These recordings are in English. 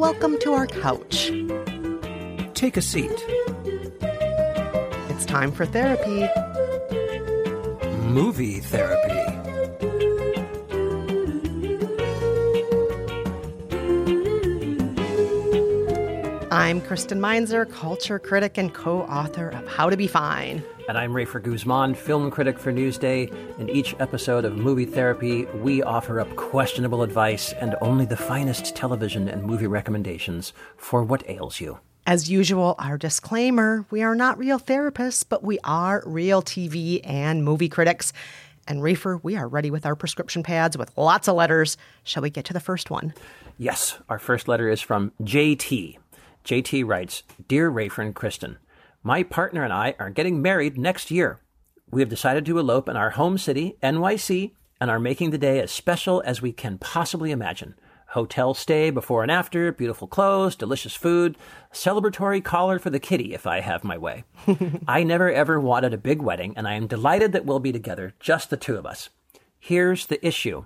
Welcome to our couch. Take a seat. It's time for therapy. Movie therapy. I'm Kristen Meinzer, culture critic and co author of How to Be Fine. And I'm Rafer Guzman, film critic for Newsday. In each episode of Movie Therapy, we offer up questionable advice and only the finest television and movie recommendations for what ails you. As usual, our disclaimer we are not real therapists, but we are real TV and movie critics. And Rafer, we are ready with our prescription pads with lots of letters. Shall we get to the first one? Yes, our first letter is from JT. JT writes Dear Rafer and Kristen, my partner and I are getting married next year. We have decided to elope in our home city, NYC, and are making the day as special as we can possibly imagine. Hotel stay before and after, beautiful clothes, delicious food, celebratory collar for the kitty if I have my way. I never ever wanted a big wedding, and I am delighted that we'll be together, just the two of us. Here's the issue.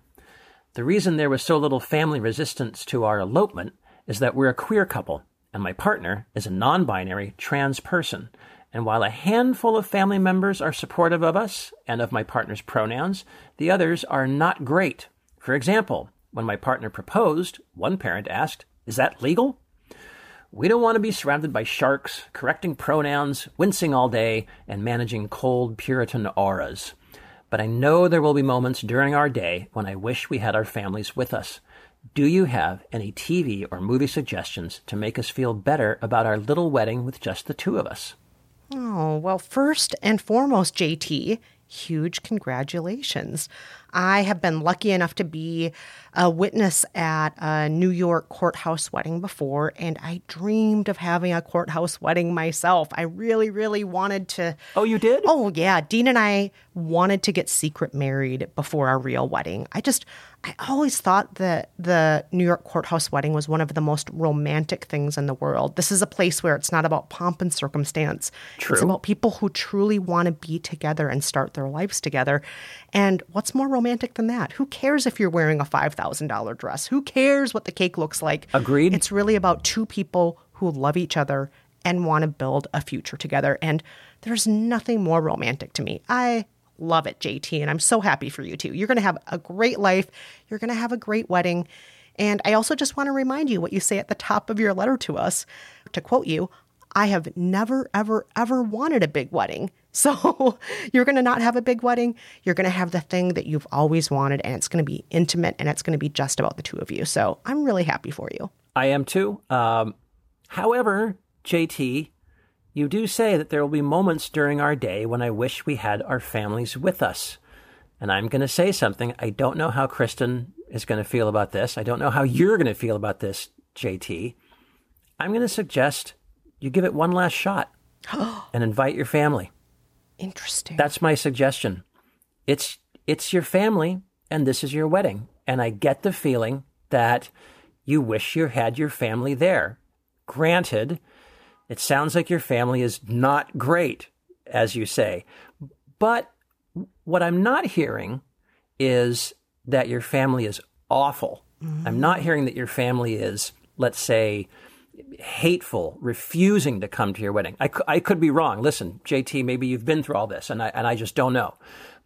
The reason there was so little family resistance to our elopement is that we're a queer couple and my partner is a non binary trans person. And while a handful of family members are supportive of us and of my partner's pronouns, the others are not great. For example, when my partner proposed, one parent asked, Is that legal? We don't want to be surrounded by sharks, correcting pronouns, wincing all day, and managing cold Puritan auras. But I know there will be moments during our day when I wish we had our families with us. Do you have any TV or movie suggestions to make us feel better about our little wedding with just the two of us? Oh, well, first and foremost, JT, huge congratulations. I have been lucky enough to be a witness at a New York courthouse wedding before, and I dreamed of having a courthouse wedding myself. I really, really wanted to. Oh, you did? Oh, yeah. Dean and I wanted to get secret married before our real wedding. I just, I always thought that the New York courthouse wedding was one of the most romantic things in the world. This is a place where it's not about pomp and circumstance. True. It's about people who truly want to be together and start their lives together. And what's more romantic than that? Who cares if you're wearing a $5,000 dress? Who cares what the cake looks like? Agreed. It's really about two people who love each other and want to build a future together. And there's nothing more romantic to me. I love it, JT, and I'm so happy for you too. You're going to have a great life. You're going to have a great wedding. And I also just want to remind you what you say at the top of your letter to us. To quote you, I have never, ever, ever wanted a big wedding. So you're going to not have a big wedding. You're going to have the thing that you've always wanted, and it's going to be intimate and it's going to be just about the two of you. So I'm really happy for you. I am too. Um, however, JT, you do say that there will be moments during our day when I wish we had our families with us. And I'm going to say something. I don't know how Kristen is going to feel about this. I don't know how you're going to feel about this, JT. I'm going to suggest you give it one last shot and invite your family. Interesting. That's my suggestion. It's it's your family and this is your wedding. And I get the feeling that you wish you had your family there. Granted, it sounds like your family is not great, as you say. But what I'm not hearing is that your family is awful. I'm not hearing that your family is, let's say, hateful, refusing to come to your wedding. I, I could be wrong. Listen, JT, maybe you've been through all this and I, and I just don't know.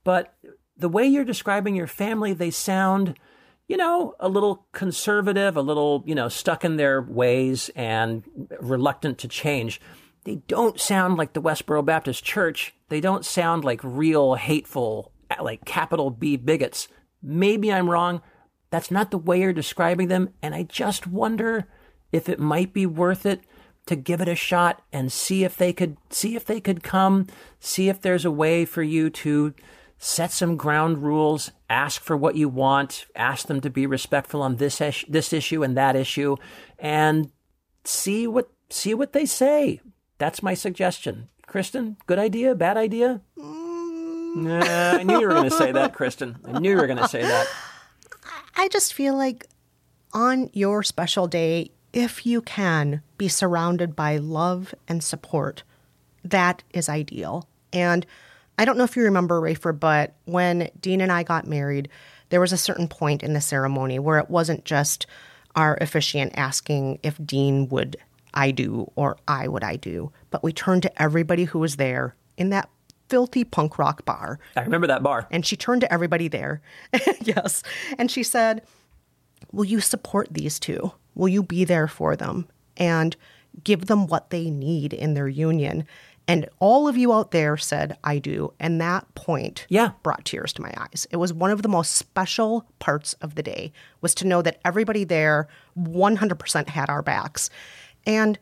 But the way you're describing your family, they sound, you know, a little conservative, a little, you know, stuck in their ways and reluctant to change. They don't sound like the Westboro Baptist Church. They don't sound like real hateful, like capital B bigots. Maybe I'm wrong. That's not the way you're describing them. And I just wonder if it might be worth it to give it a shot and see if they could see if they could come, see if there's a way for you to set some ground rules, ask for what you want, ask them to be respectful on this is- this issue and that issue, and see what see what they say. That's my suggestion. Kristen, good idea, bad idea? Nah, I knew you were going to say that, Kristen. I knew you were going to say that. I just feel like on your special day, if you can be surrounded by love and support, that is ideal. And I don't know if you remember, Rafer, but when Dean and I got married, there was a certain point in the ceremony where it wasn't just our officiant asking if Dean would I do or I would I do, but we turned to everybody who was there in that filthy punk rock bar I remember that bar. and she turned to everybody there. yes. And she said, Will you support these two? Will you be there for them and give them what they need in their union? And all of you out there said, I do. And that point Yeah. brought tears to my eyes. It was one of the most special parts of the day was to know that everybody there 100% had our backs. And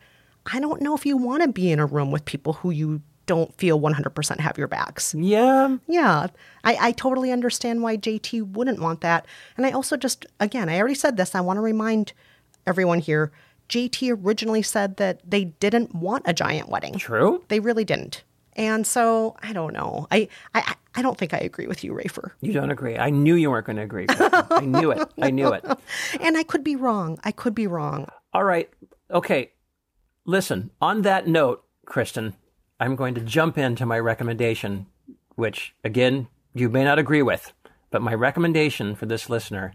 I don't know if you want to be in a room with people who you don't feel 100% have your backs. Yeah, Yeah, I, I totally understand why JT wouldn't want that. And I also just, again, I already said this. I want to remind everyone here JT originally said that they didn't want a giant wedding. true. They really didn't. And so I don't know. I, I, I don't think I agree with you, Rafer. You don't agree. I knew you weren't going to agree. I knew it. I knew it. And I could be wrong. I could be wrong. All right. Okay. Listen, on that note, Kristen, I'm going to jump into my recommendation, which, again, you may not agree with, but my recommendation for this listener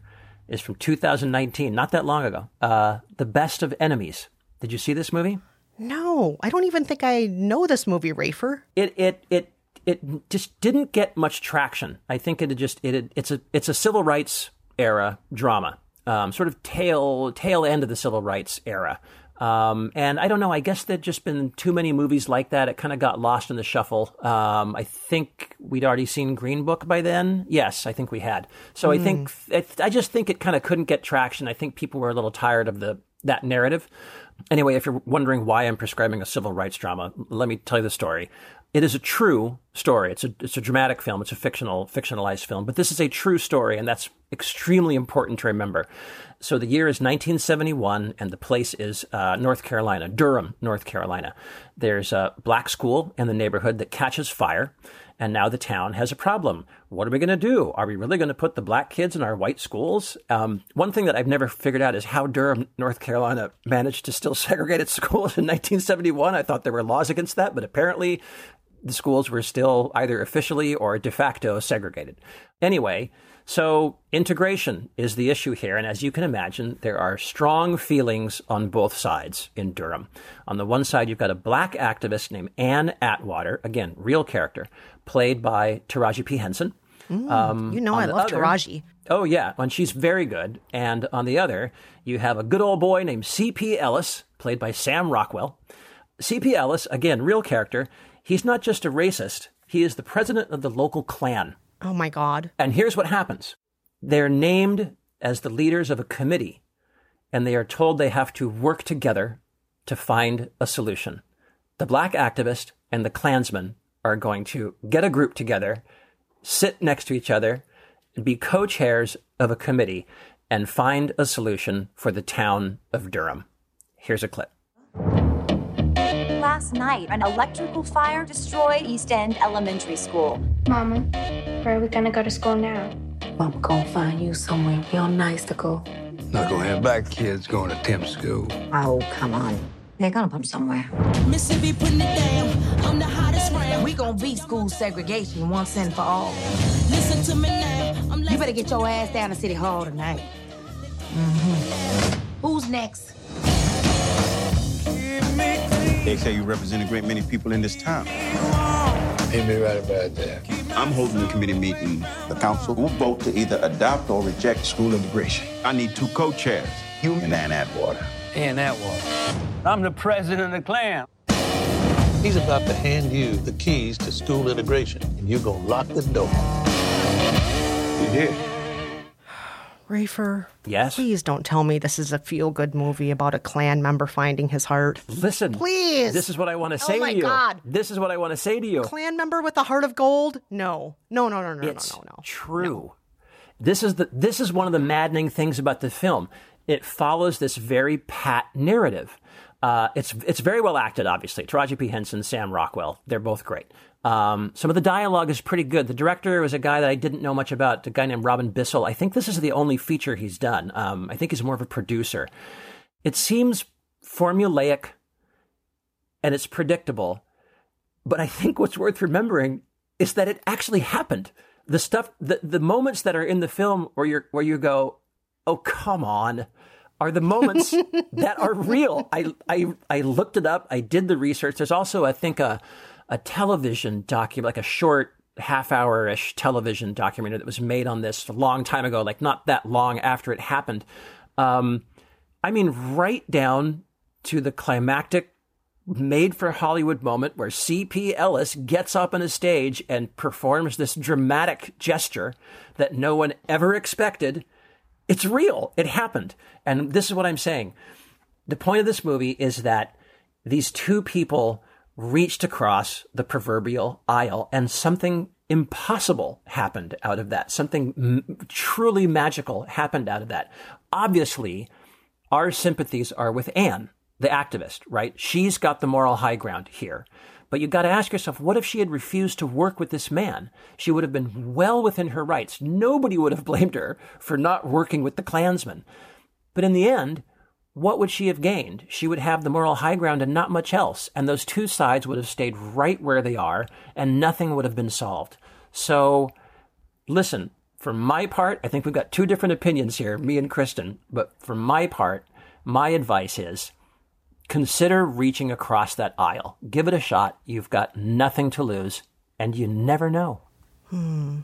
is from 2019, not that long ago. Uh, the Best of Enemies. Did you see this movie? No, I don't even think I know this movie, Rafer. it it it it just didn't get much traction. I think it just it it's a it's a civil rights era drama, um, sort of tail tail end of the civil rights era. Um, and I don't know. I guess there'd just been too many movies like that. It kind of got lost in the shuffle. Um, I think we'd already seen Green Book by then. Yes, I think we had. So I think I, I just think it kind of couldn't get traction. I think people were a little tired of the that narrative. Anyway, if you're wondering why I'm prescribing a civil rights drama, let me tell you the story. It is a true story. It's a it's a dramatic film. It's a fictional fictionalized film, but this is a true story, and that's extremely important to remember. So the year is 1971, and the place is uh, North Carolina, Durham, North Carolina. There's a black school in the neighborhood that catches fire, and now the town has a problem. What are we going to do? Are we really going to put the black kids in our white schools? Um, one thing that I've never figured out is how Durham, North Carolina, managed to still segregate its schools in 1971. I thought there were laws against that, but apparently the schools were still either officially or de facto segregated. Anyway, so integration is the issue here. And as you can imagine, there are strong feelings on both sides in Durham. On the one side, you've got a black activist named Ann Atwater, again, real character, played by Taraji P. Henson. Um, You know, I love other- Taraji. Oh, yeah. And she's very good. And on the other, you have a good old boy named C.P. Ellis, played by Sam Rockwell. C.P. Ellis, again, real character. He's not just a racist, he is the president of the local Klan. Oh my God. And here's what happens they're named as the leaders of a committee, and they are told they have to work together to find a solution. The black activist and the Klansman are going to get a group together, sit next to each other, be co chairs of a committee, and find a solution for the town of Durham. Here's a clip. Last night, an electrical fire destroyed East End Elementary School. Mama, where are we gonna go to school now? I'm gonna find you somewhere real nice to go. Not gonna have black kids going to temp school. Oh, come on. They're gonna put 'em somewhere. Mississippi putting it down. I'm the hottest round. We gonna beat school segregation once and for all. Listen to me now. I'm You better get your ass down to City Hall tonight. Mm-hmm. Who's next? They say you represent a great many people in this town. Ain't me right about that. I'm holding a committee meeting. The council will vote to either adopt or reject school integration. I need two co-chairs, you and Ann Atwater. Ann Atwater. I'm the president of the Klan. He's about to hand you the keys to school integration, and you're gonna lock the door. You did. Rafer. Yes. Please don't tell me this is a feel good movie about a Klan member finding his heart. Listen, Please. This is what I want to Oh say my to you. God. This is what I want to say to you. Klan member with a heart of gold? No. No, no, no, no, it's no, no, no. true. This is the this is one of the maddening things about the film. It follows this very pat narrative. Uh, it's it's very well acted, obviously. Taraji P Henson, Sam Rockwell, they're both great. Um, some of the dialogue is pretty good. The director was a guy that I didn't know much about, a guy named Robin Bissell. I think this is the only feature he's done. Um, I think he's more of a producer. It seems formulaic and it's predictable, but I think what's worth remembering is that it actually happened. The stuff, the, the moments that are in the film where you where you go, oh come on, are the moments that are real. I, I I looked it up. I did the research. There's also I think a a television document, like a short half hour ish television documentary that was made on this a long time ago, like not that long after it happened. Um, I mean, right down to the climactic made for Hollywood moment where C.P. Ellis gets up on a stage and performs this dramatic gesture that no one ever expected. It's real. It happened. And this is what I'm saying. The point of this movie is that these two people reached across the proverbial aisle and something impossible happened out of that. Something m- truly magical happened out of that. Obviously, our sympathies are with Ann, the activist, right? She's got the moral high ground here. But you got to ask yourself, what if she had refused to work with this man? She would have been well within her rights. Nobody would have blamed her for not working with the Klansman. But in the end, what would she have gained? She would have the moral high ground and not much else. And those two sides would have stayed right where they are and nothing would have been solved. So, listen, for my part, I think we've got two different opinions here, me and Kristen. But for my part, my advice is consider reaching across that aisle. Give it a shot. You've got nothing to lose, and you never know. Hmm.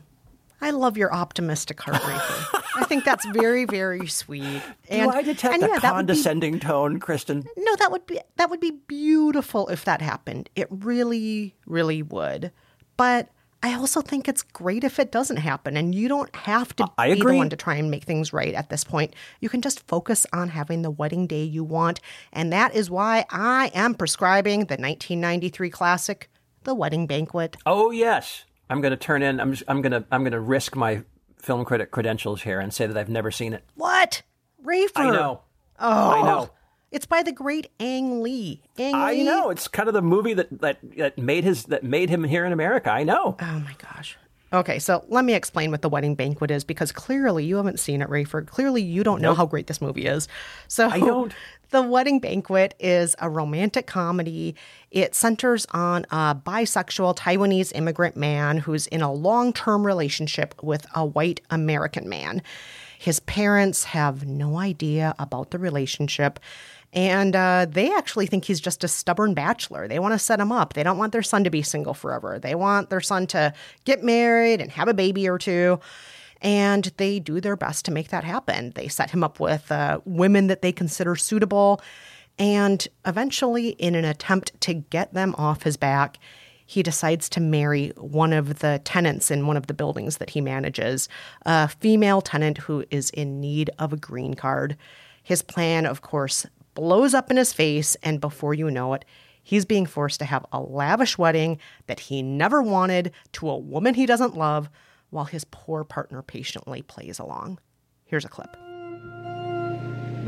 I love your optimistic heart, Rafer. I think that's very, very sweet. Do I detect and a yeah, that would be- condescending tone, Kristen? No, that would be that would be beautiful if that happened. It really, really would. But I also think it's great if it doesn't happen, and you don't have to I be the one to try and make things right at this point. You can just focus on having the wedding day you want, and that is why I am prescribing the 1993 classic, The Wedding Banquet. Oh yes, I'm going to turn in. I'm just, I'm going to I'm going to risk my film critic credentials here and say that I've never seen it. What? Rafer? I know. Oh, I know. It's by the great Ang Lee. Ang I Lee. know. It's kind of the movie that, that that made his that made him here in America. I know. Oh my gosh. Okay, so let me explain what the wedding banquet is because clearly you haven't seen it, Rafer. Clearly you don't know Nope. how great this movie is. So I don't. The wedding banquet is a romantic comedy. It centers on a bisexual Taiwanese immigrant man who's in a long-term relationship with a white American man. His parents have no idea about the relationship. And uh, they actually think he's just a stubborn bachelor. They want to set him up. They don't want their son to be single forever. They want their son to get married and have a baby or two. And they do their best to make that happen. They set him up with uh, women that they consider suitable. And eventually, in an attempt to get them off his back, he decides to marry one of the tenants in one of the buildings that he manages, a female tenant who is in need of a green card. His plan, of course, blows up in his face, and before you know it, he's being forced to have a lavish wedding that he never wanted to a woman he doesn't love, while his poor partner patiently plays along. Here's a clip.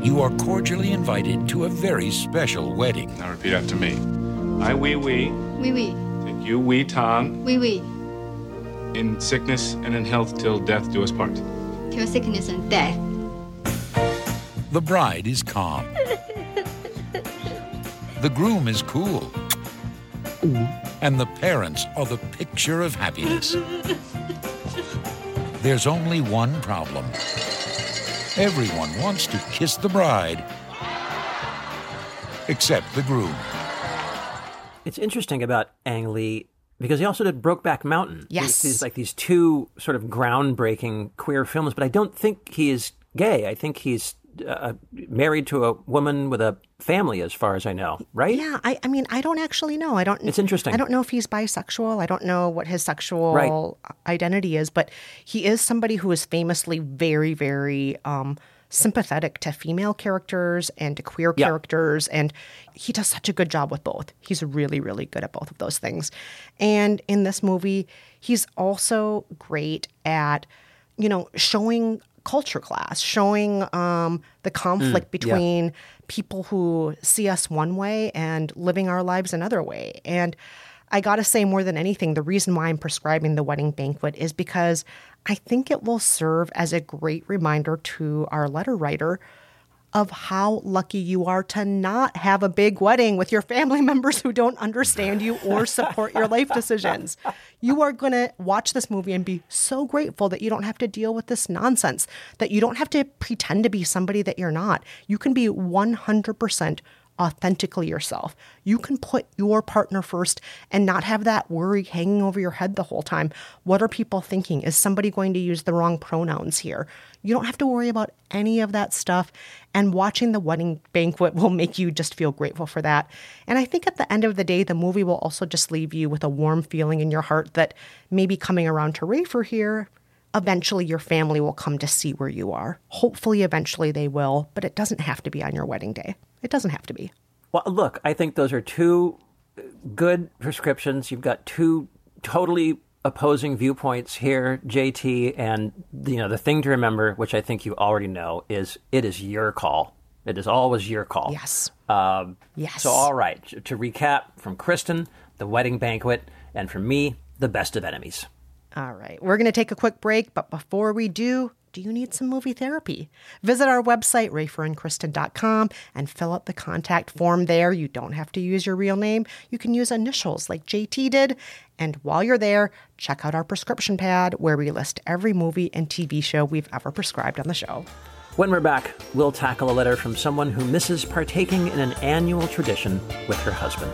You are cordially invited to a very special wedding. Now repeat after me. I, Wei-Wei, Oui, oui. take you, Wai-Tung, Oui, oui. in sickness and in health till death do us part. Till sickness and death. The bride is calm. The groom is cool. And the parents are the picture of happiness. There's only one problem. Everyone wants to kiss the bride, except the groom. It's interesting about Ang Lee because he also did Brokeback Mountain. Yes. These, these like these two sort of groundbreaking queer films, but I don't think he is gay. I think he's uh, married to a woman with a family, as far as I know. Right? Yeah, I, I mean, I don't actually know. I don't. It's interesting. I don't know if he's bisexual. I don't know what his sexual Right. identity is, but he is somebody who is famously very, very um, sympathetic to female characters and to queer Yeah. characters, and he does such a good job with both. He's really, really good at both of those things. And in this movie, he's also great at, you know, showing culture class, showing um, the conflict Mm, yeah. between people who see us one way and living our lives another way. And I got to say, more than anything, the reason why I'm prescribing the wedding banquet is because I think it will serve as a great reminder to our letter writer of how lucky you are to not have a big wedding with your family members who don't understand you or support your life decisions. You are going to watch this movie and be so grateful that you don't have to deal with this nonsense, that you don't have to pretend to be somebody that you're not. You can be 100% authentically yourself. You can put your partner first and not have that worry hanging over your head the whole time. What are people thinking? Is somebody going to use the wrong pronouns here? You don't have to worry about any of that stuff. And watching the wedding banquet will make you just feel grateful for that. And I think at the end of the day, the movie will also just leave you with a warm feeling in your heart that maybe coming around to Rafer here, eventually your family will come to see where you are. Hopefully, eventually they will, but it doesn't have to be on your wedding day. It doesn't have to be. Well, look, I think those are two good prescriptions. You've got two totally opposing viewpoints here, JT, and you know the thing to remember, which I think you already know, is it is your call. It is always your call. Yes. Um, Yes. So, all right, to recap from Kristen, the wedding banquet, and from me, the best of enemies. All right, we're going to take a quick break, but before we do, do you need some movie therapy? Visit our website, raferandkristen.com, and fill out the contact form there. You don't have to use your real name. You can use initials like JT did. And while you're there, check out our prescription pad where we list every movie and TV show we've ever prescribed on the show. When we're back, we'll tackle a letter from someone who misses partaking in an annual tradition with her husband.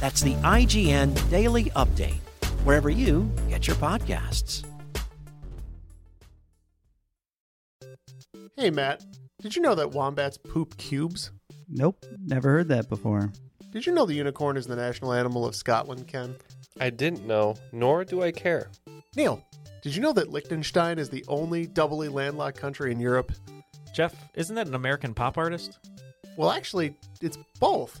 That's the IGN Daily Update, wherever you get your podcasts. Hey, Matt, did you know that wombats poop cubes? Nope, never heard that before. Did you know the unicorn is the national animal of Scotland, Ken? I didn't know, nor do I care. Neil, did you know that Liechtenstein is the only doubly landlocked country in Europe? Jeff, isn't that an American pop artist? Well, actually, it's both.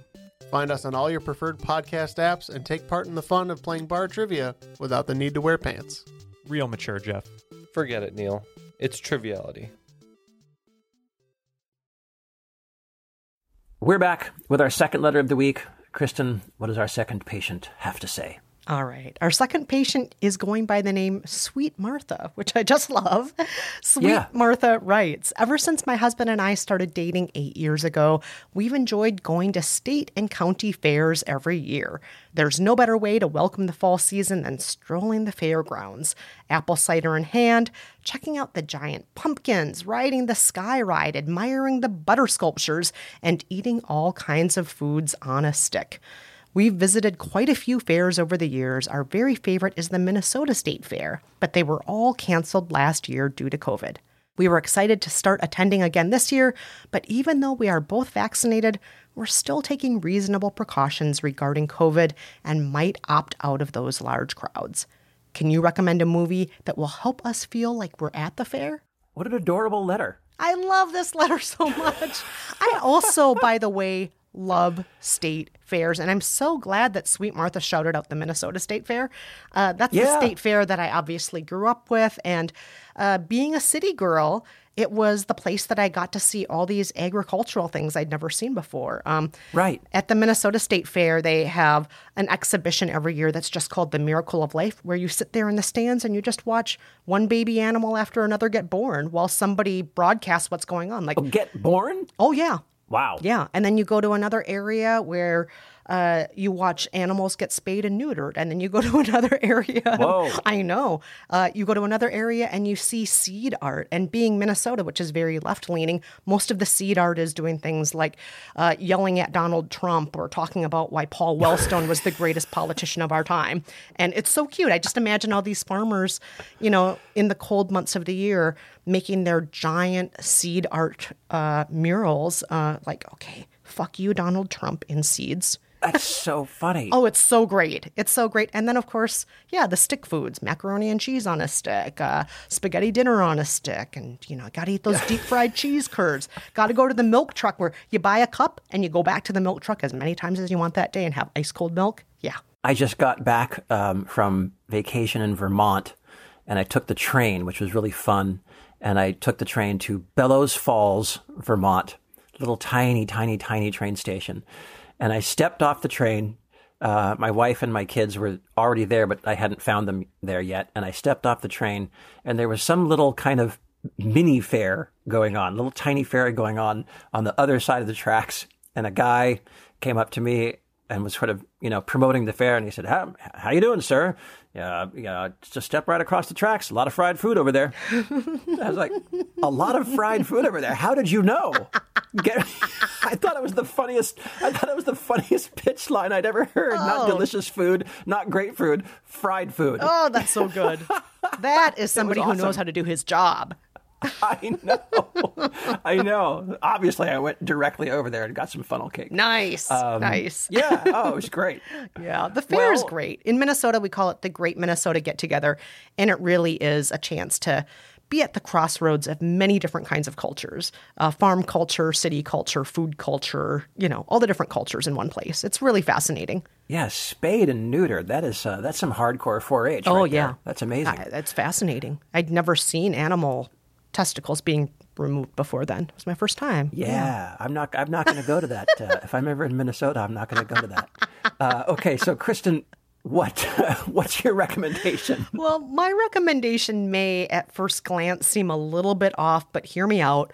Find us on all your preferred podcast apps and take part in the fun of playing bar trivia without the need to wear pants. Real mature, Jeff. Forget it, Neil. It's Triviality. We're back with our second letter of the week. Kristen, what does our second patient have to say? All right. Our second patient is going by the name Sweet Martha, which I just love. Sweet Yeah. Martha writes Ever since my husband and I started dating eight years ago, we've enjoyed going to state and county fairs every year. There's no better way to welcome the fall season than strolling the fairgrounds, apple cider in hand, checking out the giant pumpkins, riding the sky ride, admiring the butter sculptures, and eating all kinds of foods on a stick. We've visited quite a few fairs over the years. Our very favorite is the Minnesota State Fair, but they were all canceled last year due to COVID. We were excited to start attending again this year, but even though we are both vaccinated, we're still taking reasonable precautions regarding COVID and might opt out of those large crowds. Can you recommend a movie that will help us feel like we're at the fair? What an adorable letter. I love this letter so much. I also, by the way, love state fairs, and I'm so glad that Sweet Martha shouted out the Minnesota State Fair. Uh, that's the state fair that I obviously grew up with, and uh, being a city girl, it was the place that I got to see all these agricultural things I'd never seen before. Um, right. At the Minnesota State Fair, they have an exhibition every year that's just called The Miracle of Life, where you sit there in the stands and you just watch one baby animal after another get born while somebody broadcasts what's going on. Like, Oh, get born? oh yeah, Wow. yeah. And then you go to another area where uh, you watch animals get spayed and neutered. And then you go to another area. Whoa. I know. Uh, you go to another area and you see seed art. And being Minnesota, which is very left leaning, most of the seed art is doing things like uh, yelling at Donald Trump or talking about why Paul Wellstone was the greatest politician of our time. And it's so cute. I just imagine all these farmers, you know, in the cold months of the year making their giant seed art uh, murals. Uh, like, okay, fuck you, Donald Trump, in seeds. That's so funny. Oh, it's so great. It's so great. And then, of course, yeah, the stick foods macaroni and cheese on a stick, uh, spaghetti dinner on a stick. And, you know, got to eat those deep fried cheese curds. Got to go to the milk truck where you buy a cup and you go back to the milk truck as many times as you want that day and have ice cold milk. Yeah. I just got back um, from vacation in Vermont and I took the train, which was really fun. And I took the train to Bellows Falls, Vermont, little tiny, tiny, tiny train station. And I stepped off the train. Uh, my wife and my kids were already there, but I hadn't found them there yet. And I stepped off the train, and there was some little kind of mini fair going on, little tiny fair going on on the other side of the tracks. And a guy came up to me and was sort of, you know, promoting the fair. And he said, "How how you doing, sir? Yeah, yeah, just step right across the tracks. A lot of fried food over there." I was like, "A lot of fried food over there. How did you know?" Get, I thought it was the funniest. I thought it was the funniest pitch line I'd ever heard. Not Oh. delicious food, not great food, fried food. Oh, that's so good. that is somebody who knows how to do his job. I know. I know. Obviously, I went directly over there and got some funnel cake. Nice. Um, nice. Yeah. Oh, it was great. Yeah, the fair is great. In Minnesota, we call it the Great Minnesota Get Together, and it really is a chance to be at the crossroads of many different kinds of cultures uh, farm culture, city culture, food culture, you know, all the different cultures in one place. It's really fascinating. Yeah, spayed and neutered. That is uh, that's some hardcore 4-H. oh, right there. yeah. that's amazing. Uh, It's fascinating. I'd never seen animal testicles being removed before then. It was my first time. Yeah, I'm not. I'm not going to go to that. Uh, if I'm ever in Minnesota, I'm not going to go to that. Uh, okay, so Kristen, what what's your recommendation? Well, my recommendation may at first glance seem a little bit off, but hear me out.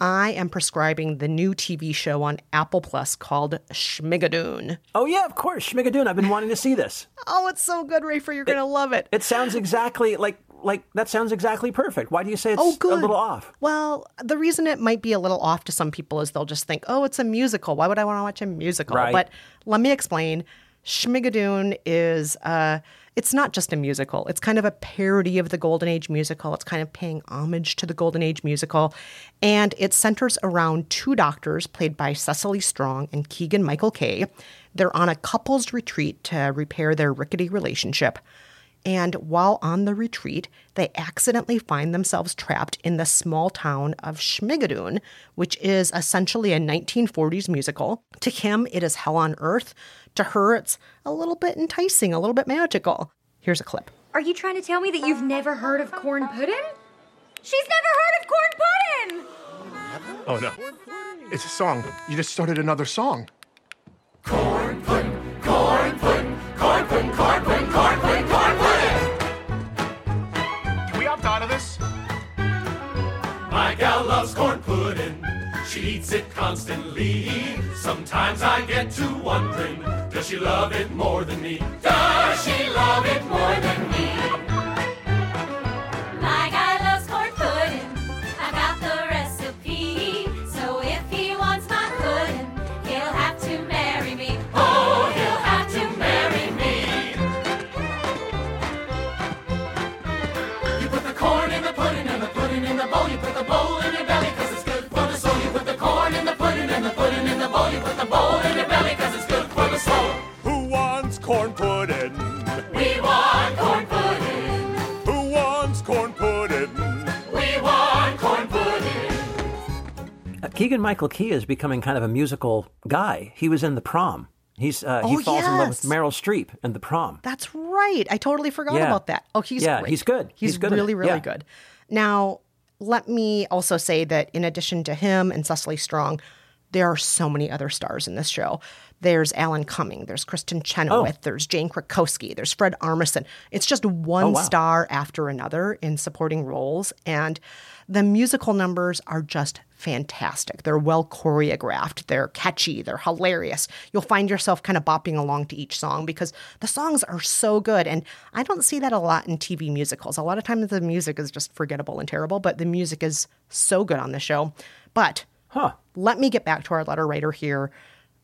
I am prescribing the new TV show on Apple Plus called Schmigadoon. Oh yeah, of course, Schmigadoon. I've been wanting to see this. Oh, it's so good, Rafer. You're going to love it. It sounds exactly like like that. Sounds exactly perfect. Why do you say it's Oh, good. a little off? Well, the reason it might be a little off to some people is they'll just think, oh, it's a musical. Why would I want to watch a musical? Right. But let me explain. Schmigadoon is, uh, it's not just a musical. It's kind of a parody of the Golden Age musical. It's kind of paying homage to the Golden Age musical. And it centers around two doctors played by Cecily Strong and Keegan Michael Key. They're on a couple's retreat to repair their rickety relationship. And while on the retreat, they accidentally find themselves trapped in the small town of Schmigadoon, which is essentially a 1940s musical. To him, it is hell on earth. To her, it's a little bit enticing, a little bit magical. Here's a clip. Are you trying to tell me that you've never heard of corn pudding? She's never heard of corn pudding! Oh no. It's a song. You just started another song. Corn pudding, corn pudding, corn pudding, corn pudding, corn pudding, loves corn pudding. She eats it constantly. Sometimes I get to wondering, does she love it more than me? Does she love it more than me? Keegan Michael Key is becoming kind of a musical guy. He was in The Prom. He's uh, he Oh, falls in love with. Meryl Streep in The Prom. That's right. I totally forgot Yeah. about that. Oh, he's Yeah, great. he's good. He's, He's good really, really Yeah. good. Now, let me also say that in addition to him and Cecily Strong, there are so many other stars in this show. There's Alan Cumming, there's Kristin Chenoweth, Oh. there's Jane Krakowski, there's Fred Armisen. It's just one Oh, wow. star after another in supporting roles. And the musical numbers are just fantastic. They're well choreographed, they're catchy, they're hilarious. You'll find yourself kind of bopping along to each song because the songs are so good. And I don't see that a lot in TV musicals. A lot of times the music is just forgettable and terrible, but the music is so good on the show. But Huh. let me get back to our letter writer here.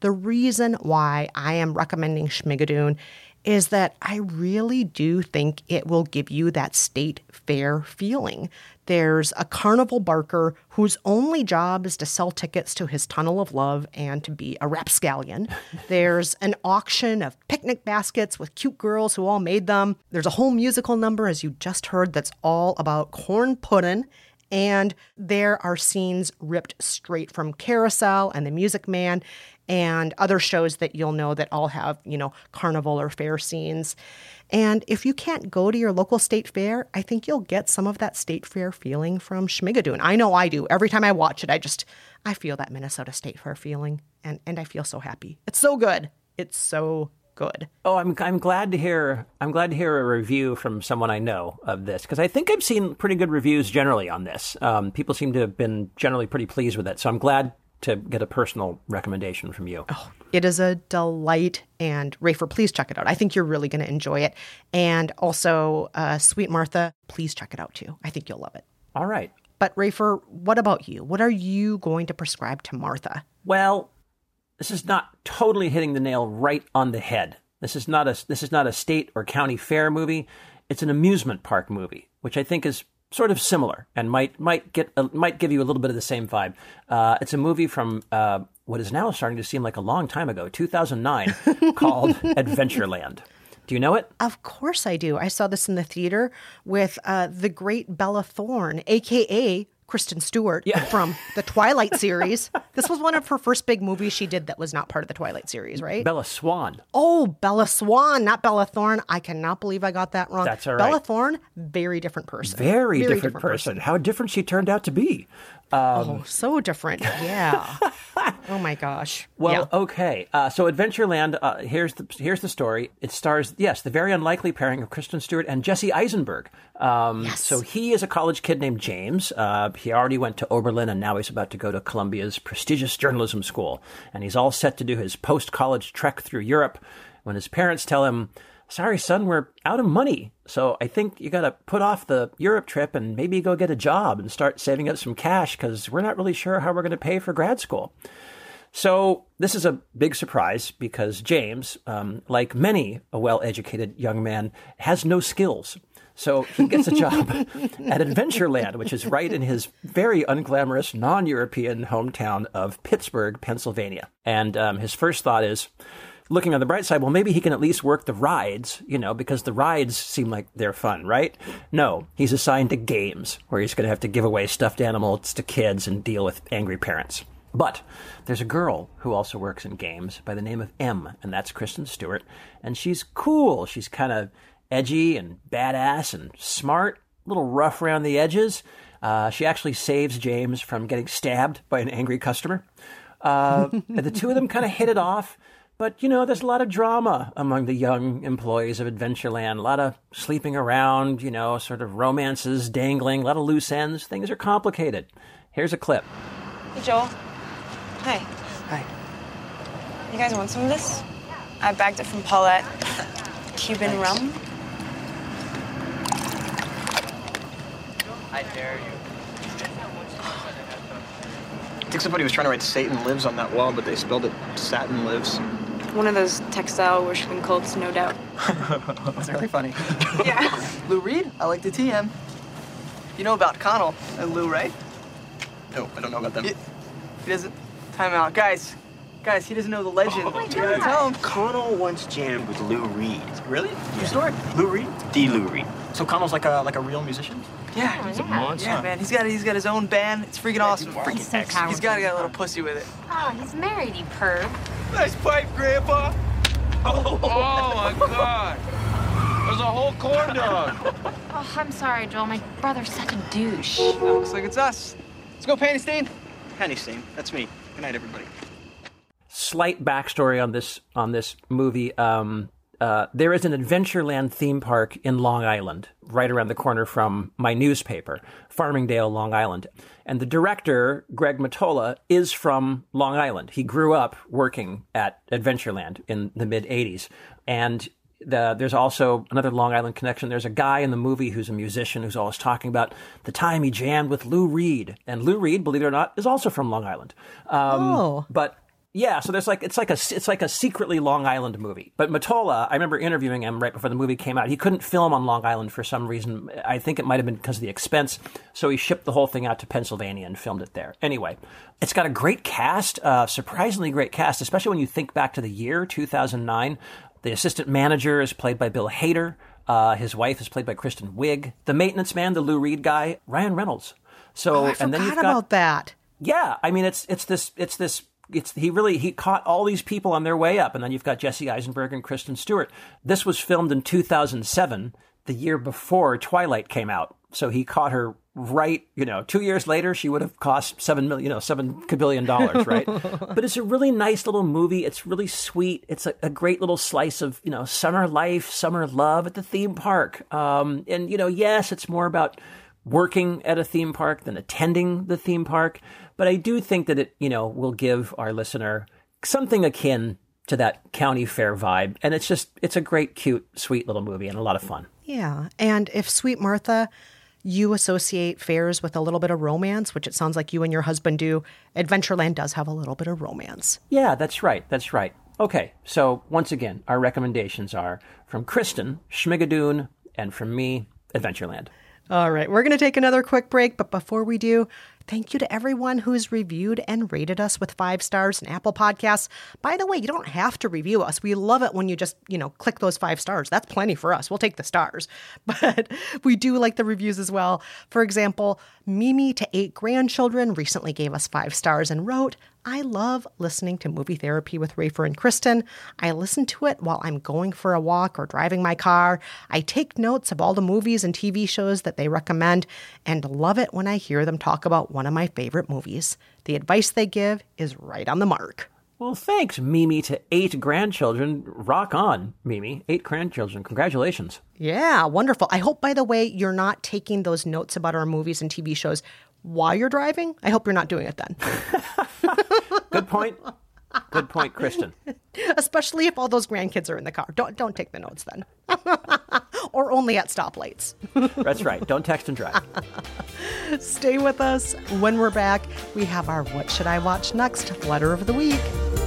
The reason why I am recommending Schmigadoon is that I really do think it will give you that state fair feeling. There's a carnival barker whose only job is to sell tickets to his tunnel of love and to be a rapscallion. There's an auction of picnic baskets with cute girls who all made them. There's a whole musical number, as you just heard, that's all about corn pudding. And there are scenes ripped straight from Carousel and The Music Man and other shows that you'll know that all have, you know, carnival or fair scenes. And if you can't go to your local state fair, I think you'll get some of that state fair feeling from Schmigadoon. I know I do. Every time I watch it, I just I feel that Minnesota State Fair feeling and and I feel so happy. It's so good. It's so good. Oh, I'm I'm glad to hear I'm glad to hear a review from someone I know of this because I think I've seen pretty good reviews generally on this. Um, people seem to have been generally pretty pleased with it, so I'm glad to get a personal recommendation from you. Oh, It is a delight. And Rafer, please check it out. I think you're really going to enjoy it. And also, uh, Sweet Martha, please check it out too. I think you'll love it. All right. But Rafer, what about you? What are you going to prescribe to Martha? Well, this is not totally hitting the nail right on the head. This is not a this is not a state or county fair movie. It's an amusement park movie, which I think is sort of similar and might might get uh, might give you a little bit of the same vibe. Uh, it's a movie from uh, what is now starting to seem like a long time ago, 2009, called Adventureland. Do you know it? Of course I do. I saw this in the theater with uh, the great Bella Thorne, aka Kristen Stewart from the Twilight series. This was one of her first big movies she did that was not part of the Twilight series, right? Bella Swan. Oh, Bella Swan, not Bella Thorne. I cannot believe I got that wrong. That's all Bella. Thorne, very different person. Very, different, person. How different she turned out to be. Um, oh, so different. Yeah. oh my gosh. Well, okay. Uh, so Adventureland. Uh, here's the here's the story. It stars yes, the very unlikely pairing of Kristen Stewart and Jesse Eisenberg. Um, So he is a college kid named James. Uh, he already went to Oberlin, and now he's about to go to Columbia's prestigious journalism school. And he's all set to do his post college trek through Europe. When his parents tell him. Sorry, son, we're out of money. So I think you got to put off the Europe trip and maybe go get a job and start saving up some cash because we're not really sure how we're going to pay for grad school. So this is a big surprise because James, um, like many a well-educated young man, has no skills. So he gets a job at Adventureland, which is right in his very unglamorous, non-European hometown of Pittsburgh, Pennsylvania. And um, his first thought is, looking on the bright side, well, maybe he can at least work the rides, you know, because the rides seem like they're fun, right? No, he's assigned to games where he's going to have to give away stuffed animals to kids and deal with angry parents. But there's a girl who also works in games by the name of M, and that's Kristen Stewart. And she's cool. She's kind of edgy and badass and smart, a little rough around the edges. Uh, she actually saves James from getting stabbed by an angry customer. Uh, and the two of them kind of hit it off. But, you know, there's a lot of drama among the young employees of Adventureland. A lot of sleeping around, you know, sort of romances dangling, a lot of loose ends. Things are complicated. Here's a clip. Hey, Joel. Hi. Hi. You guys want some of this? I bagged it from Paulette. Cuban rum. I dare you. I think somebody was trying to write Satan lives on that wall, but they spelled it Satin lives. One of those textile worshipping cults, no doubt. That's really funny. Yeah. Lou Reed, I like the TM. You know about Connell and Lou, right? No, I don't know about them. He, doesn't. Time out, guys. Guys, he doesn't know the legend. Oh, you gotta tell him. Connell once jammed with Lou Reed. Really? True story. Lou Reed? D. Lou Reed. So Connell's like a like a real musician? Yeah, oh, He's a monster. Yeah, man, he's got he's got his own band. It's freaking awesome. Freaking He's excellent. He's got to got a little pussy with it. Oh, he's married, he perv. Nice pipe, Grandpa. Oh, my God. There's a whole corn dog. Oh, I'm sorry, Joel. My brother's such a douche. That Looks like it's us. Let's go, Panty Stain. Panty Stain. That's me. Good night, everybody. Slight backstory on this on this movie. Um, uh, there is an Adventureland theme park in Long Island, right around the corner from my newspaper, Farmingdale, Long Island. And the director, Greg Mottola, is from Long Island. He grew up working at Adventureland in the mid 80s. And the, there's also another Long Island connection. There's a guy in the movie who's a musician who's always talking about the time he jammed with Lou Reed. And Lou Reed, believe it or not, is also from Long Island. Um, Oh. But yeah, so there's like it's like a it's like a secretly Long Island movie. But Mottola, I remember interviewing him right before the movie came out. He couldn't film on Long Island for some reason. I think it might have been because of the expense. So he shipped the whole thing out to Pennsylvania and filmed it there. Anyway, it's got a great cast, uh, surprisingly great cast, especially when you think back to the year 2009. The assistant manager is played by Bill Hader. Uh, his wife is played by Kristen Wiig. The maintenance man, the Lou Reed guy, Ryan Reynolds. So Oh, I and then you've got about that. yeah, I mean it's it's this it's this it's he really he caught all these people on their way up, and then you've got Jesse Eisenberg and Kristen Stewart. This was filmed in 2007, the year before Twilight came out. So he caught her right, you know, two years later, she would have cost seven million, you know, seven kabillion dollars, right? but it's a really nice little movie. It's really sweet. It's a, a great little slice of, you know, summer life, summer love at the theme park. Um, and, you know, yes, it's more about working at a theme park than attending the theme park. But I do think that it, you know, will give our listener something akin to that county fair vibe. And it's just, it's a great, cute, sweet little movie and a lot of fun. Yeah. And if Sweet Martha, you associate fairs with a little bit of romance, which it sounds like you and your husband do, Adventureland does have a little bit of romance. Yeah, that's right. That's right. Okay, so once again, our recommendations are from Kristen, Schmigadoon, and from me, Adventureland. All right, we're going to take another quick break, but before we do, thank you to everyone who's reviewed and rated us with five stars in Apple Podcasts. By the way, you don't have to review us. We love it when you just, you know, click those five stars. That's plenty for us. We'll take the stars. But we do like the reviews as well. For example, Mimi to eight grandchildren recently gave us five stars and wrote, I love listening to movie therapy with Rafer and Kristen. I listen to it while I'm going for a walk or driving my car. I take notes of all the movies and TV shows that they recommend and love it when I hear them talk about one of my favorite movies. The advice they give is right on the mark. Well, thanks, Mimi, to eight grandchildren. Rock on, Mimi. Eight grandchildren. Congratulations. Yeah, wonderful. I hope, by the way, you're not taking those notes about our movies and TV shows while you're driving. I hope you're not doing it then. Good point. Good point, Kristen. Especially if all those grandkids are in the car. Don't don't take the notes then. or only at stoplights. That's right. Don't text and drive. Stay with us. When we're back, we have our What Should I Watch Next letter of the week.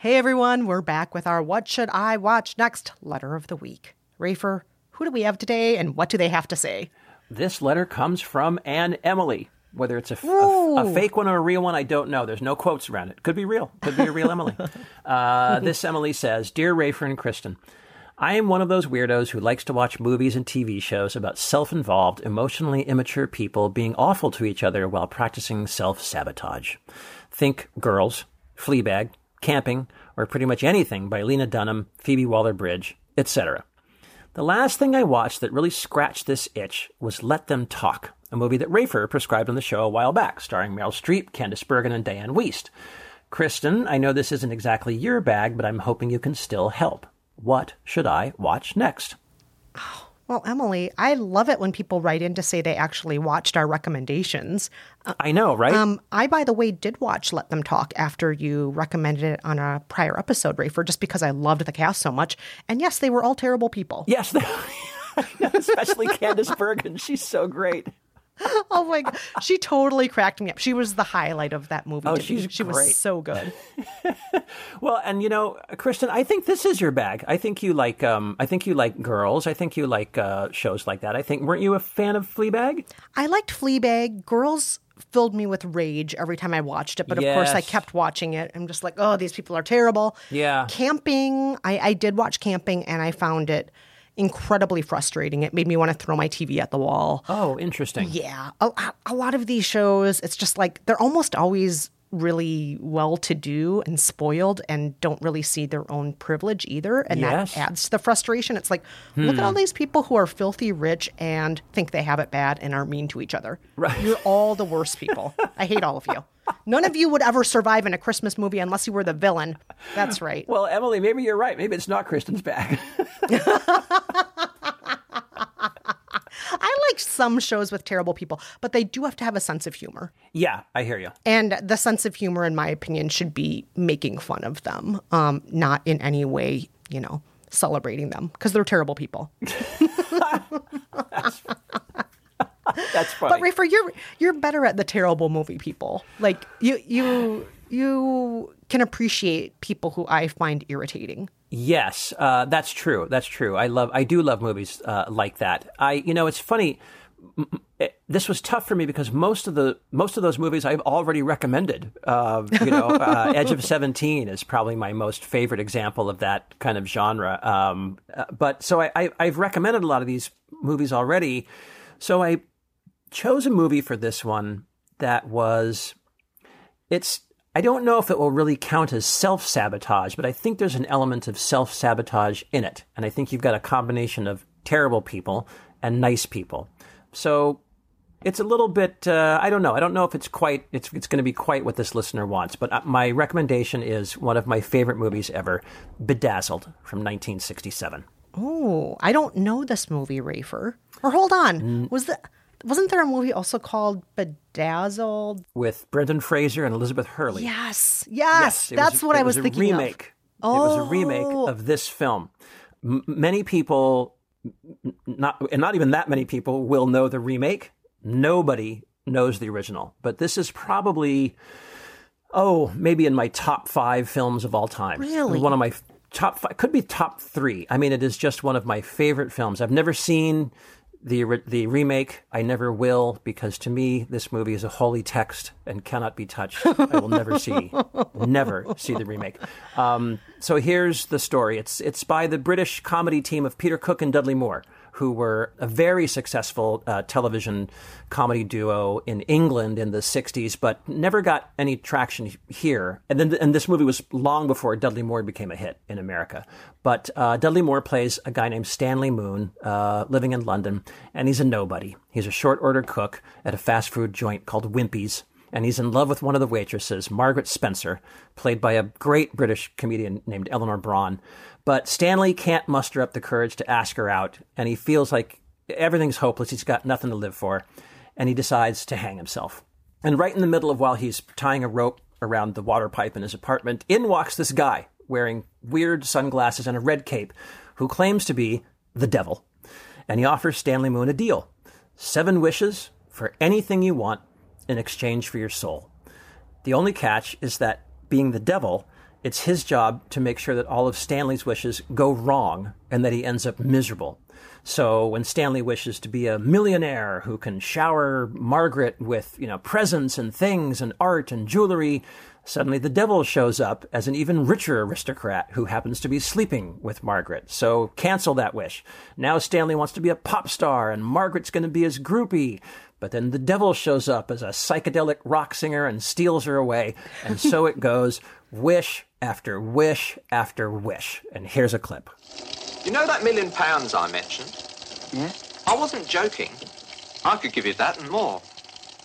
Hey everyone, we're back with our What Should I Watch Next letter of the week. Rafer, who do we have today and what do they have to say? This letter comes from an Emily. Whether it's a, f- a f- a fake one or a real one, I don't know. There's no quotes around it. Could be real. Could be a real Emily. Uh, this Emily says Dear Rafer and Kristen, I am one of those weirdos who likes to watch movies and TV shows about self involved, emotionally immature people being awful to each other while practicing self sabotage. Think Girls, Fleabag, Camping, or pretty much anything by Lena Dunham, Phoebe Waller Bridge, etc. The last thing I watched that really scratched this itch was Let Them Talk, a movie that Rafer prescribed on the show a while back, starring Meryl Streep, Candice Bergen, and Dianne Wiest. Kristen, I know this isn't exactly your bag, but I'm hoping you can still help. What should I watch next? Oh. Well, Emily, I love it when people write in to say they actually watched our recommendations. Uh, I know, right? Um, I, by the way, did watch Let Them Talk after you recommended it on a prior episode, Rafer, just because I loved the cast so much. And yes, they were all terrible people. Yes, especially Candice Bergen. She's so great. oh my god, she totally cracked me up. She was the highlight of that movie. Oh, she's she great. was so good. Well, and you know, Kristen, I think this is your bag. I think you like. Um, I think you like girls. I think you like uh, shows like that. I think. Weren't you a fan of Fleabag? I liked Fleabag. Girls filled me with rage every time I watched it, but of course I kept watching it. I'm just like, oh, these people are terrible. Yeah. Camping, I, I did watch Camping, and I found it incredibly frustrating. It made me want to throw my TV at the wall. Oh, interesting. Yeah, a, a lot of these shows, it's just like they're almost always really well to do and spoiled and don't really see their own privilege either. And Yes. that adds to the frustration. It's like, look at Hmm. all these people who are filthy rich and think they have it bad and are mean to each other. Right. You're all the worst people. I hate all of you. None of you would ever survive in a Christmas movie unless you were the villain. That's right. Well, Emily, maybe you're right. Maybe it's not Kristen's bag. I like some shows with terrible people, but they do have to have a sense of humor. yeah, I hear you. And the sense of humor, in my opinion, should be making fun of them, um, not in any way, you know, celebrating them because they're terrible people. That's funny. But Rafer, you're you're better at the terrible movie people. Like you you you can appreciate people who I find irritating. Yes, uh, that's true. That's true. I love. I do love movies uh, like that. I, you know, it's funny. m- m- it- This was tough for me because most of the most of those movies I've already recommended. Uh, you know, uh, Edge of Seventeen is probably my most favorite example of that kind of genre. Um, uh, but so I, I, I've recommended a lot of these movies already. So I chose a movie for this one that was it's I don't know if it will really count as self sabotage, but I think there's an element of self sabotage in it. And I think you've got a combination of terrible people and nice people. So it's a little bit uh, I don't know. I don't know if it's quite it's it's going to be quite what this listener wants, but uh, my recommendation is one of my favorite movies ever, Bedazzled from 1967. Oh, I don't know this movie, Rafer. Or hold on, was the wasn't there a movie also called Bedazzled? with Brendan Fraser and Elizabeth Hurley. Yes, yes, it that's a- what I was a thinking remake. of. It was a remake Oh. of this film. M- many people, not and not even that many people, will know the remake. Nobody knows the original, but this is probably, oh, maybe in my top five films of all time. Really? one of my top five could be top three. I mean, it is just one of my favorite films. I've never seen the the remake. I never will because to me this movie is a holy text and cannot be touched. I will never see never see the remake. Um, so here's the story. It's it's by the British comedy team of Peter Cook and Dudley Moore, who were a very successful uh, television comedy duo in England in the '60s, but never got any traction here. And then and this movie was long before Dudley Moore became a hit in America. But uh, Dudley Moore plays a guy named Stanley Moon, uh, living in London, and he's a nobody. He's a short order cook at a fast food joint called Wimpy's and he's in love with one of the waitresses, Margaret Spencer, played by a great British comedian named Eleanor Bron. But Stanley can't muster up the courage to ask her out, and he feels like everything's hopeless. He's got nothing to live for, and he decides to hang himself. And right in the middle of while he's tying a rope around the water pipe in his apartment, in walks this guy wearing weird sunglasses and a red cape who claims to be the devil. And he offers Stanley Moon a deal seven wishes for anything you want in exchange for your soul. The only catch is that being the devil, it's his job to make sure that all of Stanley's wishes go wrong and that he ends up miserable. So when Stanley wishes to be a millionaire who can shower Margaret with, you know, presents and things and art and jewelry, suddenly the devil shows up as an even richer aristocrat who happens to be sleeping with Margaret. So cancel that wish. Now Stanley wants to be a pop star and Margaret's going to be his groupie. But then the devil shows up as a psychedelic rock singer and steals her away. And so it goes wish after wish after wish. And here's a clip. You know that million pounds I mentioned? Yeah? I wasn't joking. I could give you that and more.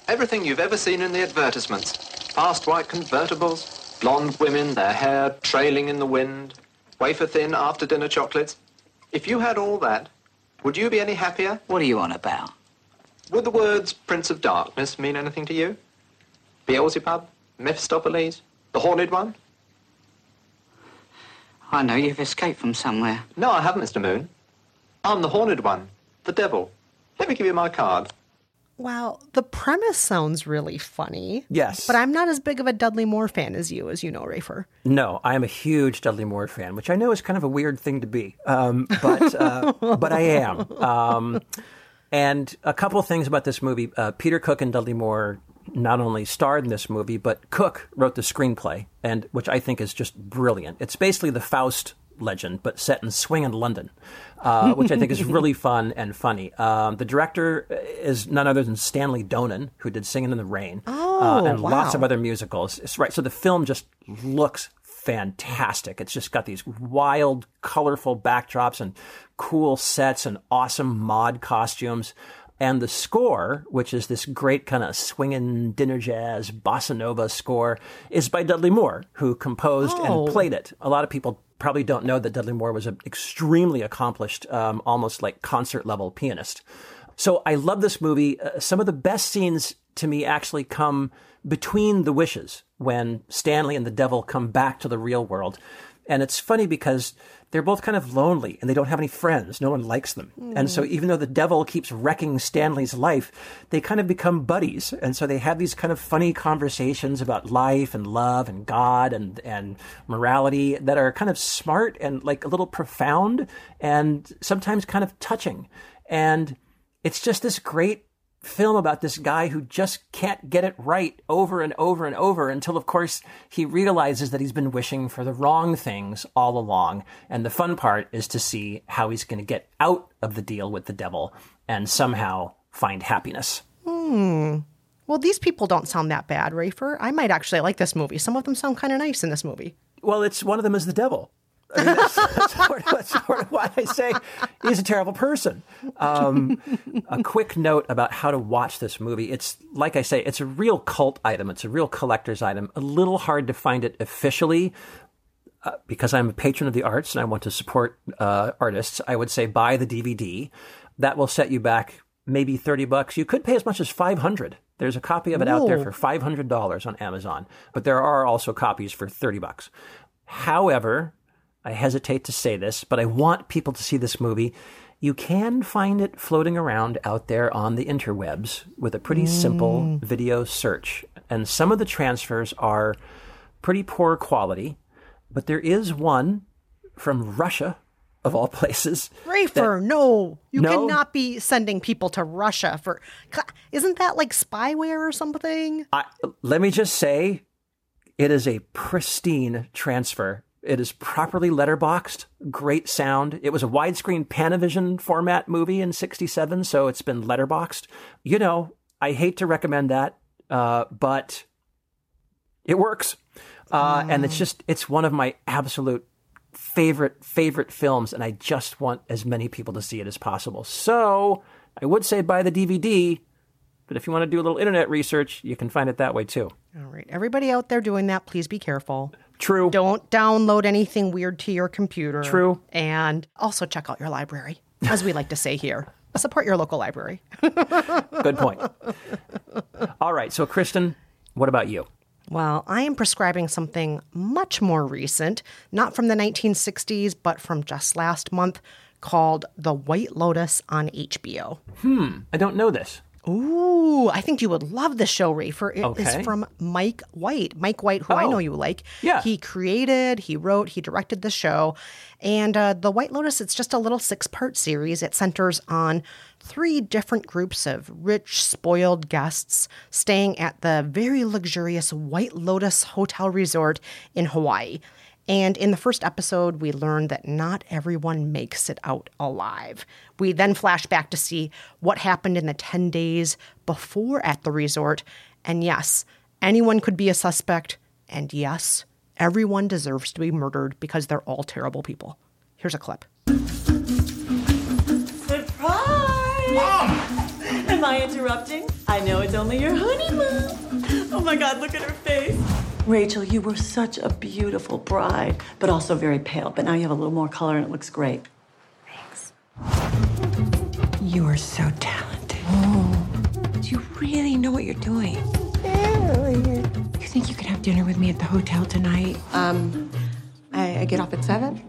Everything you've ever seen in the advertisements. Fast white convertibles, blonde women, their hair trailing in the wind, wafer thin after dinner chocolates. If you had all that, would you be any happier? What are you on about? Would the words Prince of Darkness mean anything to you? Beelzebub? Mephistopheles? The Horned One? I know you've escaped from somewhere. No, I haven't, Mr. Moon. I'm the Horned One, the devil. Let me give you my card. Well, the premise sounds really funny. Yes. But I'm not as big of a Dudley Moore fan as you, as you know, Rafer. No, I am a huge Dudley Moore fan, which I know is kind of a weird thing to be, um, but uh, but I am. Um, and a couple things about this movie: uh, Peter Cook and Dudley Moore not only starred in this movie, but Cook wrote the screenplay, and which I think is just brilliant. It's basically the Faust legend, but set in swinging London, uh, which I think is really fun and funny. Um, the director is none other than Stanley Donen, who did Singing in the Rain, uh, Oh, and lots of other musicals. It's right. So the film just looks fantastic. It's just got these wild, colorful backdrops and cool sets and awesome mod costumes. And the score, which is this great kind of swinging dinner jazz bossa nova score, is by Dudley Moore, who composed Oh. and played it. A lot of people probably don't know that Dudley Moore was an extremely accomplished, um, almost like concert level pianist. So I love this movie. Uh, some of the best scenes to me actually come between the wishes when Stanley and the devil come back to the real world. And it's funny because they're both kind of lonely and they don't have any friends. No one likes them. And so even though the devil keeps wrecking Stanley's life, they kind of become buddies. And so they have these kind of funny conversations about life and love and God and, and morality that are kind of smart and like a little profound and sometimes kind of touching. And it's just this great film about this guy who just can't get it right over and over and over until, of course, he realizes that he's been wishing for the wrong things all along. And the fun part is to see how he's going to get out of the deal with the devil and somehow find happiness. Hmm. Well, these people don't sound that bad, Rafer. I might actually like this movie. Some of them sound kind of nice in this movie. Well, it's one of them is the devil. I mean, that's, that's, sort of, that's sort of why I say he's a terrible person. Um, a quick note about how to watch this movie. It's like I say, it's a real cult item. It's a real collector's item. A little hard to find it officially. Uh, because I'm a patron of the arts and I want to support uh, artists, I would say buy the DVD. That will set you back maybe 30 bucks. You could pay as much as 500. There's a copy of it out there for $500 on Amazon, but there are also copies for 30 bucks. However, I hesitate to say this, but I want people to see this movie. You can find it floating around out there on the interwebs with a pretty simple mm. video search. And some of the transfers are pretty poor quality, but there is one from Russia, of all places. Rafer, no. You No? cannot be sending people to Russia for. Isn't that like spyware or something? I, let me just say, it is a pristine transfer. It is properly letterboxed, great sound. It was a widescreen Panavision format movie in 67, so it's been letterboxed. You know, I hate to recommend that, uh, but it works. Uh, And it's just, it's one of my absolute favorite, favorite films, and I just want as many people to see it as possible. So I would say buy the DVD, but if you want to do a little internet research, you can find it that way too. All right. Everybody out there doing that, please be careful. True. Don't download anything weird to your computer. True. And also check out your library, as we like to say here. Support your local library. Good point. All right. So, Kristen, what about you? Well, I am prescribing something much more recent, not from the 1960s, but from just last month, called The White Lotus on HBO. Hmm. I don't know this. Ooh, I think you would love the show, Rafer. It is Okay. from Mike White. Mike White, who I know Oh. you like. Yeah. He created, he wrote, he directed the show. And uh, The White Lotus, it's just a little six part series. It centers on three different groups of rich, spoiled guests staying at the very luxurious White Lotus Hotel Resort in Hawaii. And in the first episode, we learn that not everyone makes it out alive. We then flash back to see what happened in the 10 days before at the resort. And yes, anyone could be a suspect. And yes, everyone deserves to be murdered because they're all terrible people. Here's a clip. Surprise! Am I interrupting? I know it's only your honeymoon. Oh my god, look at her face. Rachel, you were such a beautiful bride, but also very pale. But now you have a little more color and it looks great. Thanks. You are so talented. Oh, do you really know what you're doing? Really? You think you could have dinner with me at the hotel tonight? Um, I, I get off at seven?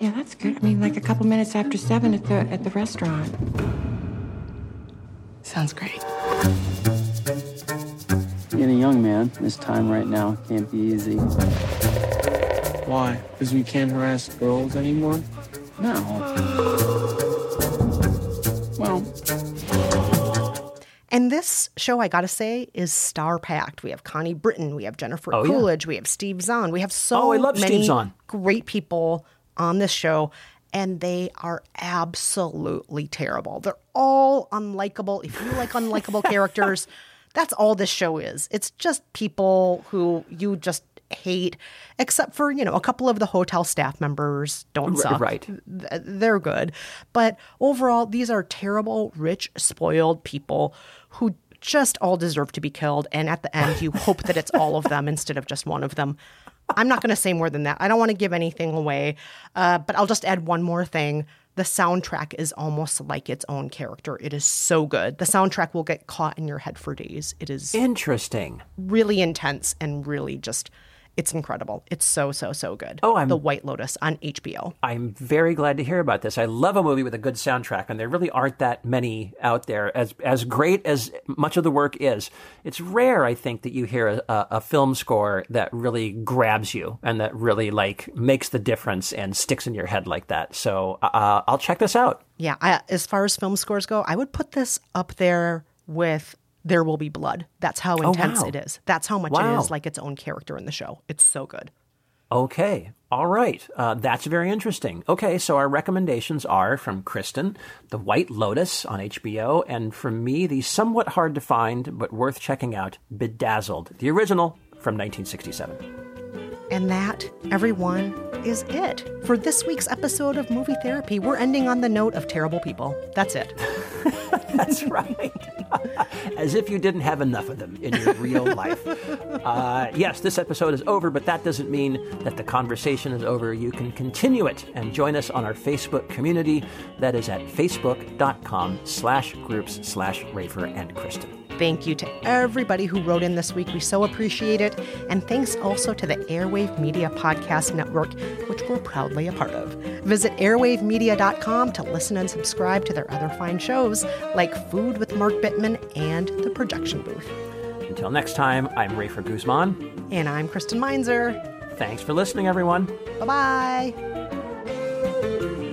Yeah, that's good. I mean, like a couple minutes after seven at the at the restaurant. Sounds great. Being a young man, this time right now can't be easy. Why? Because we can't harass girls anymore? No. Well, And this show, I gotta say, is star packed. We have Connie Britton, we have Jennifer Oh, yeah. Coolidge, we have Steve Zahn. We have so Oh, I love Steve many Zahn. great people on this show, and they are absolutely terrible. They're all unlikable. If you like unlikable characters, that's all this show is. It's just people who you just hate, except for, you know, a couple of the hotel staff members don't suck. right. They're good. But overall, these are terrible, rich, spoiled people who just all deserve to be killed. And at the end, you hope that it's all of them instead of just one of them. I'm not going to say more than that. I don't want to give anything away, uh, but I'll just add one more thing. The soundtrack is almost like its own character. It is so good. The soundtrack will get caught in your head for days. It is Interesting. really intense and really just, it's incredible. It's so, so, so good. Oh, I'm- The White Lotus on HBO. I'm very glad to hear about this. I love a movie with a good soundtrack, and there really aren't that many out there. As as great as much of the work is, it's rare, I think, that you hear a, a, film score that really grabs you and that really like makes the difference and sticks in your head like that. So uh, I'll check this out. Yeah, I, as far as film scores go, I would put this up there with There Will Be Blood. That's how Oh, intense wow. it is. That's how much Wow. it is like its own character in the show. It's so good. Okay. All right. Uh, that's very interesting. Okay. So our recommendations are from Kristen, The White Lotus on HBO, and from me, the somewhat hard to find but worth checking out, Bedazzled, the original from 1967. And that, everyone, is it for this week's episode of Movie Therapy. We're ending on the note of terrible people. That's it. That's right. As if you didn't have enough of them in your real life. Uh, yes, this episode is over, but that doesn't mean that the conversation is over. You can continue it and join us on our Facebook community. That is at facebook.com slash groups slash Rafer and Kristen. Thank you to everybody who wrote in this week. We so appreciate it. And thanks also to the Airwave Media Podcast Network, which we're proudly a part of. Visit airwavemedia.com to listen and subscribe to their other fine shows like Food with Mark Bittman and The Projection Booth. Until next time, I'm Rafer Guzman. And I'm Kristen Meinzer. Thanks for listening, everyone. Bye bye.